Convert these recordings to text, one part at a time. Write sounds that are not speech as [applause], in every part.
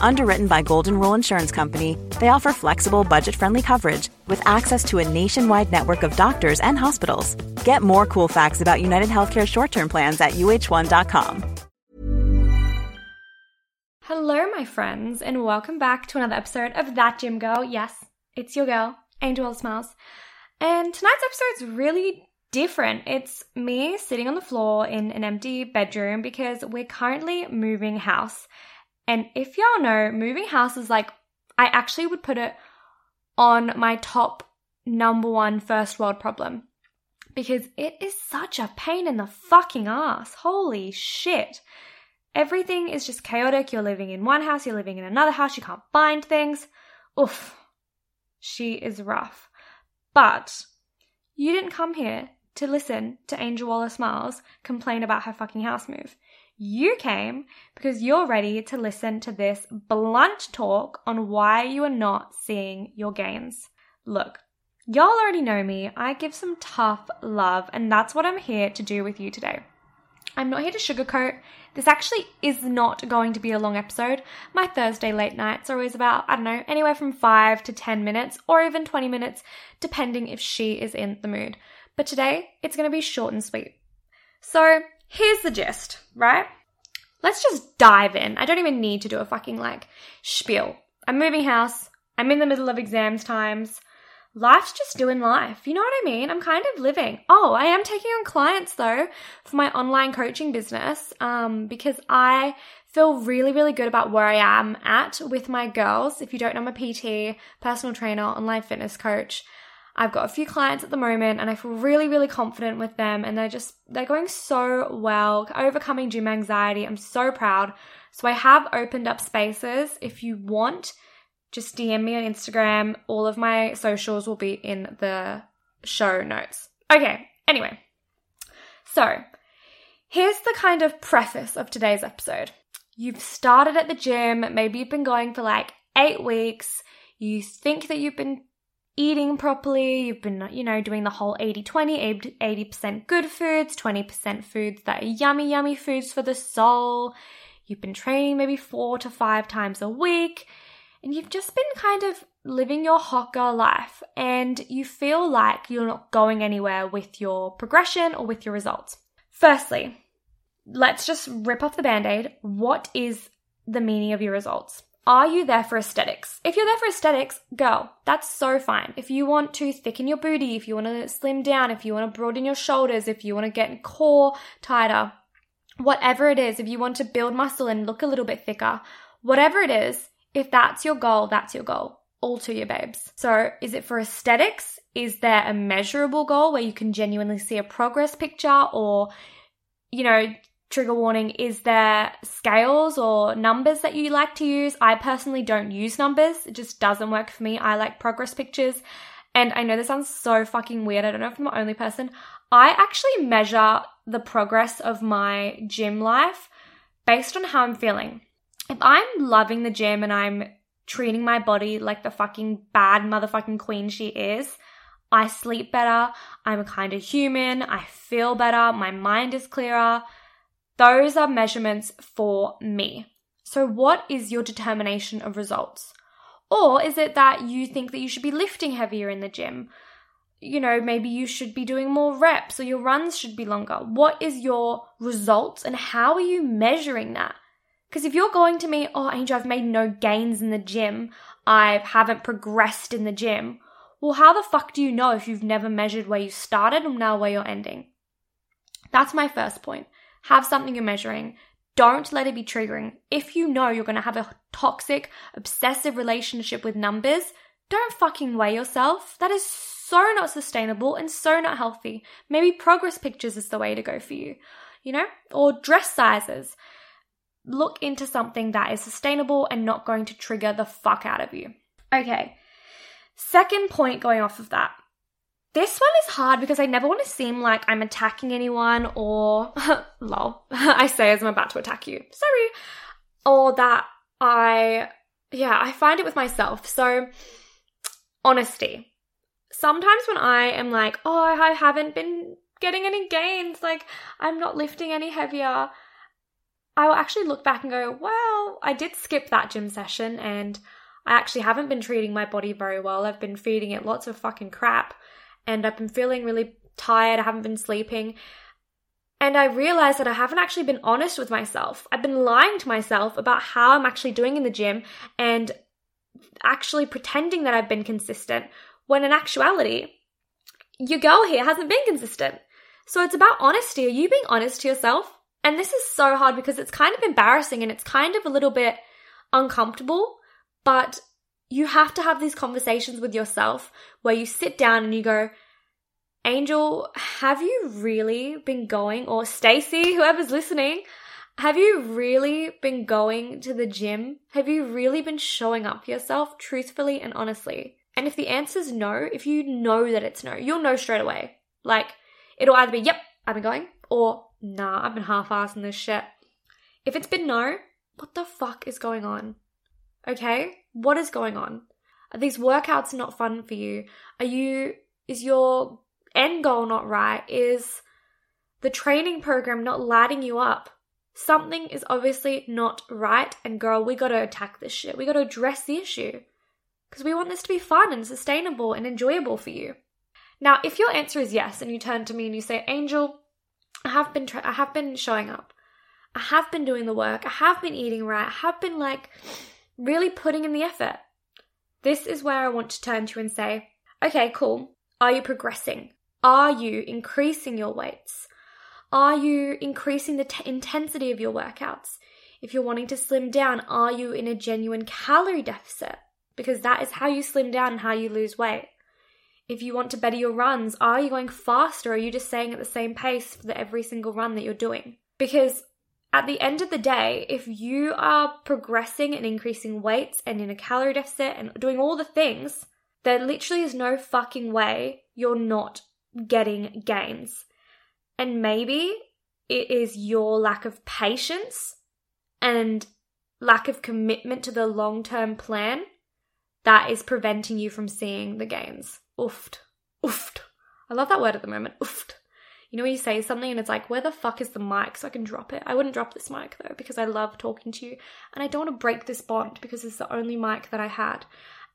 Underwritten by Golden Rule Insurance Company, they offer flexible, budget friendly coverage with access to a nationwide network of doctors and hospitals. Get more cool facts about United Healthcare short term plans at uh1.com. Hello, my friends, and welcome back to another episode of That Gym Girl. Yes, it's your girl, Angel Smiles. And tonight's episode is really different. It's me sitting on the floor in an empty bedroom because we're currently moving house. And if y'all know, moving house is like, I actually would put it on my top number one first world problem because it is such a pain in the fucking ass. Holy shit. Everything is just chaotic. You're living in one house, you're living in another house, you can't find things. Oof. She is rough. But you didn't come here to listen to Angel Wallace Miles complain about her fucking house move. You came because you're ready to listen to this blunt talk on why you are not seeing your gains. Look, y'all already know me. I give some tough love, and that's what I'm here to do with you today. I'm not here to sugarcoat. This actually is not going to be a long episode. My Thursday late nights are always about, I don't know, anywhere from 5 to 10 minutes or even 20 minutes, depending if she is in the mood. But today, it's going to be short and sweet. So, here's the gist, right? Let's just dive in. I don't even need to do a fucking like spiel. I'm moving house. I'm in the middle of exams times. Life's just doing life. You know what I mean? I'm kind of living. Oh, I am taking on clients though for my online coaching business um, because I feel really, really good about where I am at with my girls. If you don't know, I'm a PT, personal trainer, online fitness coach. I've got a few clients at the moment and I feel really, really confident with them and they're just, they're going so well, overcoming gym anxiety. I'm so proud. So I have opened up spaces. If you want, just DM me on Instagram. All of my socials will be in the show notes. Okay, anyway. So here's the kind of preface of today's episode. You've started at the gym, maybe you've been going for like eight weeks. You think that you've been eating properly. You've been, you know, doing the whole 80 20, 80% good foods, 20% foods that are yummy, yummy foods for the soul. You've been training maybe four to five times a week, and you've just been kind of living your hot girl life, and you feel like you're not going anywhere with your progression or with your results. Firstly, let's just rip off the band aid. What is the meaning of your results? Are you there for aesthetics? If you're there for aesthetics, girl, that's so fine. If you want to thicken your booty, if you want to slim down, if you want to broaden your shoulders, if you want to get core tighter, whatever it is, if you want to build muscle and look a little bit thicker, whatever it is, if that's your goal, that's your goal. All to you, babes. So, is it for aesthetics? Is there a measurable goal where you can genuinely see a progress picture or, you know, trigger warning, is there scales or numbers that you like to use? I personally don't use numbers. It just doesn't work for me. I like progress pictures. And I know this sounds so fucking weird. I don't know if I'm the only person. I actually measure the progress of my gym life based on how I'm feeling. If I'm loving the gym and I'm treating my body like the fucking bad motherfucking queen she is, I sleep better. I'm a kind of human. I feel better. My mind is clearer Those are measurements for me. So, what is your determination of results? Or is it that you think that you should be lifting heavier in the gym? You know, maybe you should be doing more reps or your runs should be longer. What is your results and how are you measuring that? Because if you're going to me, oh, Angel, I've made no gains in the gym, I haven't progressed in the gym, well, how the fuck do you know if you've never measured where you started and now where you're ending? That's my first point. Have something you're measuring. Don't let it be triggering. If you know you're going to have a toxic, obsessive relationship with numbers, don't fucking weigh yourself. That is so not sustainable and so not healthy. Maybe progress pictures is the way to go for you, you know, or dress sizes. Look into something that is sustainable and not going to trigger the fuck out of you. Okay. Second point going off of that this one is hard because I never want to seem like I'm attacking anyone or, [laughs] lol, [laughs] I say as I'm about to attack you. Sorry. Or that I, yeah, I find it with myself. So, honesty. Sometimes when I am like, oh, I haven't been getting any gains, like I'm not lifting any heavier, I will actually look back and go, well, I did skip that gym session and I actually haven't been treating my body very well. I've been feeding it lots of fucking crap and I've been feeling really tired. I haven't been sleeping. And I realized that I haven't actually been honest with myself. I've been lying to myself about how I'm actually doing in the gym and actually pretending that I've been consistent when in actuality, your girl here hasn't been consistent. So it's about honesty. Are you being honest to yourself? And this is so hard because it's kind of embarrassing and it's kind of a little bit uncomfortable, but you have to have these conversations with yourself where you sit down and you go, Angel, have you really been going, or Stacy, whoever's listening, have you really been going to the gym? Have you really been showing up for yourself truthfully and honestly? And if the answer's no, if you know that it's no, you'll know straight away. Like, it'll either be, yep, I've been going, or nah, I've been half assing this shit. If it's been no, what the fuck is going on? Okay? What is going on? Are these workouts not fun for you? Are you, is your end goal not right? Is the training program not lighting you up? Something is obviously not right, and girl, we gotta attack this shit. We gotta address the issue. Because we want this to be fun and sustainable and enjoyable for you. Now, if your answer is yes, and you turn to me and you say, Angel, I have been tra- I have been showing up. I have been doing the work. I have been eating right. I have been like really putting in the effort. This is where I want to turn to and say, okay, cool. Are you progressing? Are you increasing your weights? Are you increasing the t- intensity of your workouts? If you're wanting to slim down, are you in a genuine calorie deficit? Because that is how you slim down and how you lose weight. If you want to better your runs, are you going faster or are you just staying at the same pace for the, every single run that you're doing? Because at the end of the day, if you are progressing and increasing weights and in a calorie deficit and doing all the things, there literally is no fucking way you're not getting gains. And maybe it is your lack of patience and lack of commitment to the long term plan that is preventing you from seeing the gains. Oofed. Oofed. I love that word at the moment. Oofed. You know, when you say something and it's like, where the fuck is the mic so I can drop it? I wouldn't drop this mic though because I love talking to you and I don't want to break this bond because it's the only mic that I had.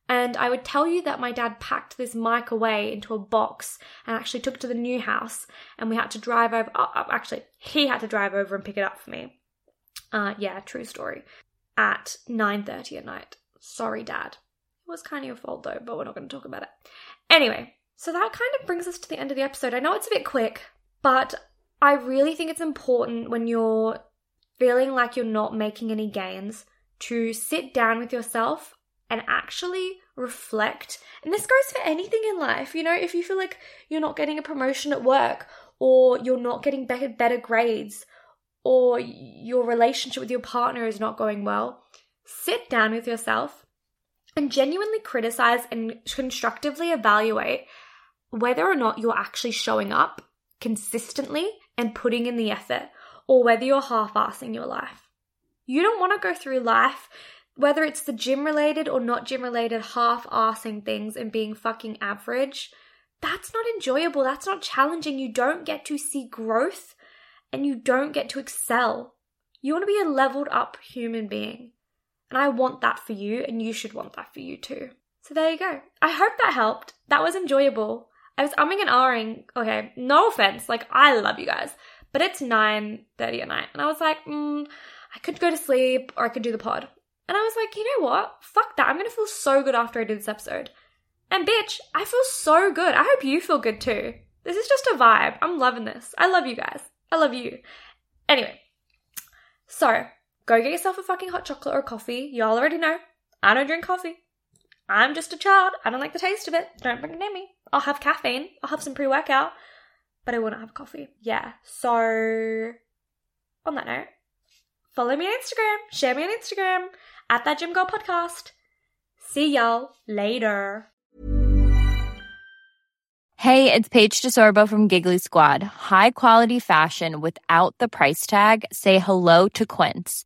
And I would tell you that my dad packed this mic away into a box and actually took it to the new house and we had to drive over. Oh, actually, he had to drive over and pick it up for me. Uh, yeah, true story. At 9.30 at night. Sorry, dad. It was kind of your fault though, but we're not going to talk about it. Anyway, so that kind of brings us to the end of the episode. I know it's a bit quick, but I really think it's important when you're feeling like you're not making any gains to sit down with yourself and actually reflect. And this goes for anything in life. You know, if you feel like you're not getting a promotion at work or you're not getting better, better grades or your relationship with your partner is not going well, sit down with yourself and genuinely criticize and constructively evaluate whether or not you're actually showing up consistently and putting in the effort, or whether you're half assing your life. You don't want to go through life, whether it's the gym related or not gym related, half assing things and being fucking average. That's not enjoyable. That's not challenging. You don't get to see growth and you don't get to excel. You want to be a leveled up human being. And I want that for you, and you should want that for you too. So there you go. I hope that helped. That was enjoyable. I was umming and ahhing. Okay, no offense. Like, I love you guys. But it's 9.30 at night. And I was like, mm, I could go to sleep or I could do the pod. And I was like, you know what? Fuck that. I'm going to feel so good after I do this episode. And bitch, I feel so good. I hope you feel good too. This is just a vibe. I'm loving this. I love you guys. I love you. Anyway, so go get yourself a fucking hot chocolate or coffee. Y'all already know. I don't drink coffee. I'm just a child. I don't like the taste of it. Don't bring it near me. I'll have caffeine. I'll have some pre workout, but I wouldn't have coffee. Yeah. So, on that note, follow me on Instagram. Share me on Instagram at that Gym Girl Podcast. See y'all later. Hey, it's Paige DeSorbo from Giggly Squad. High quality fashion without the price tag. Say hello to Quince.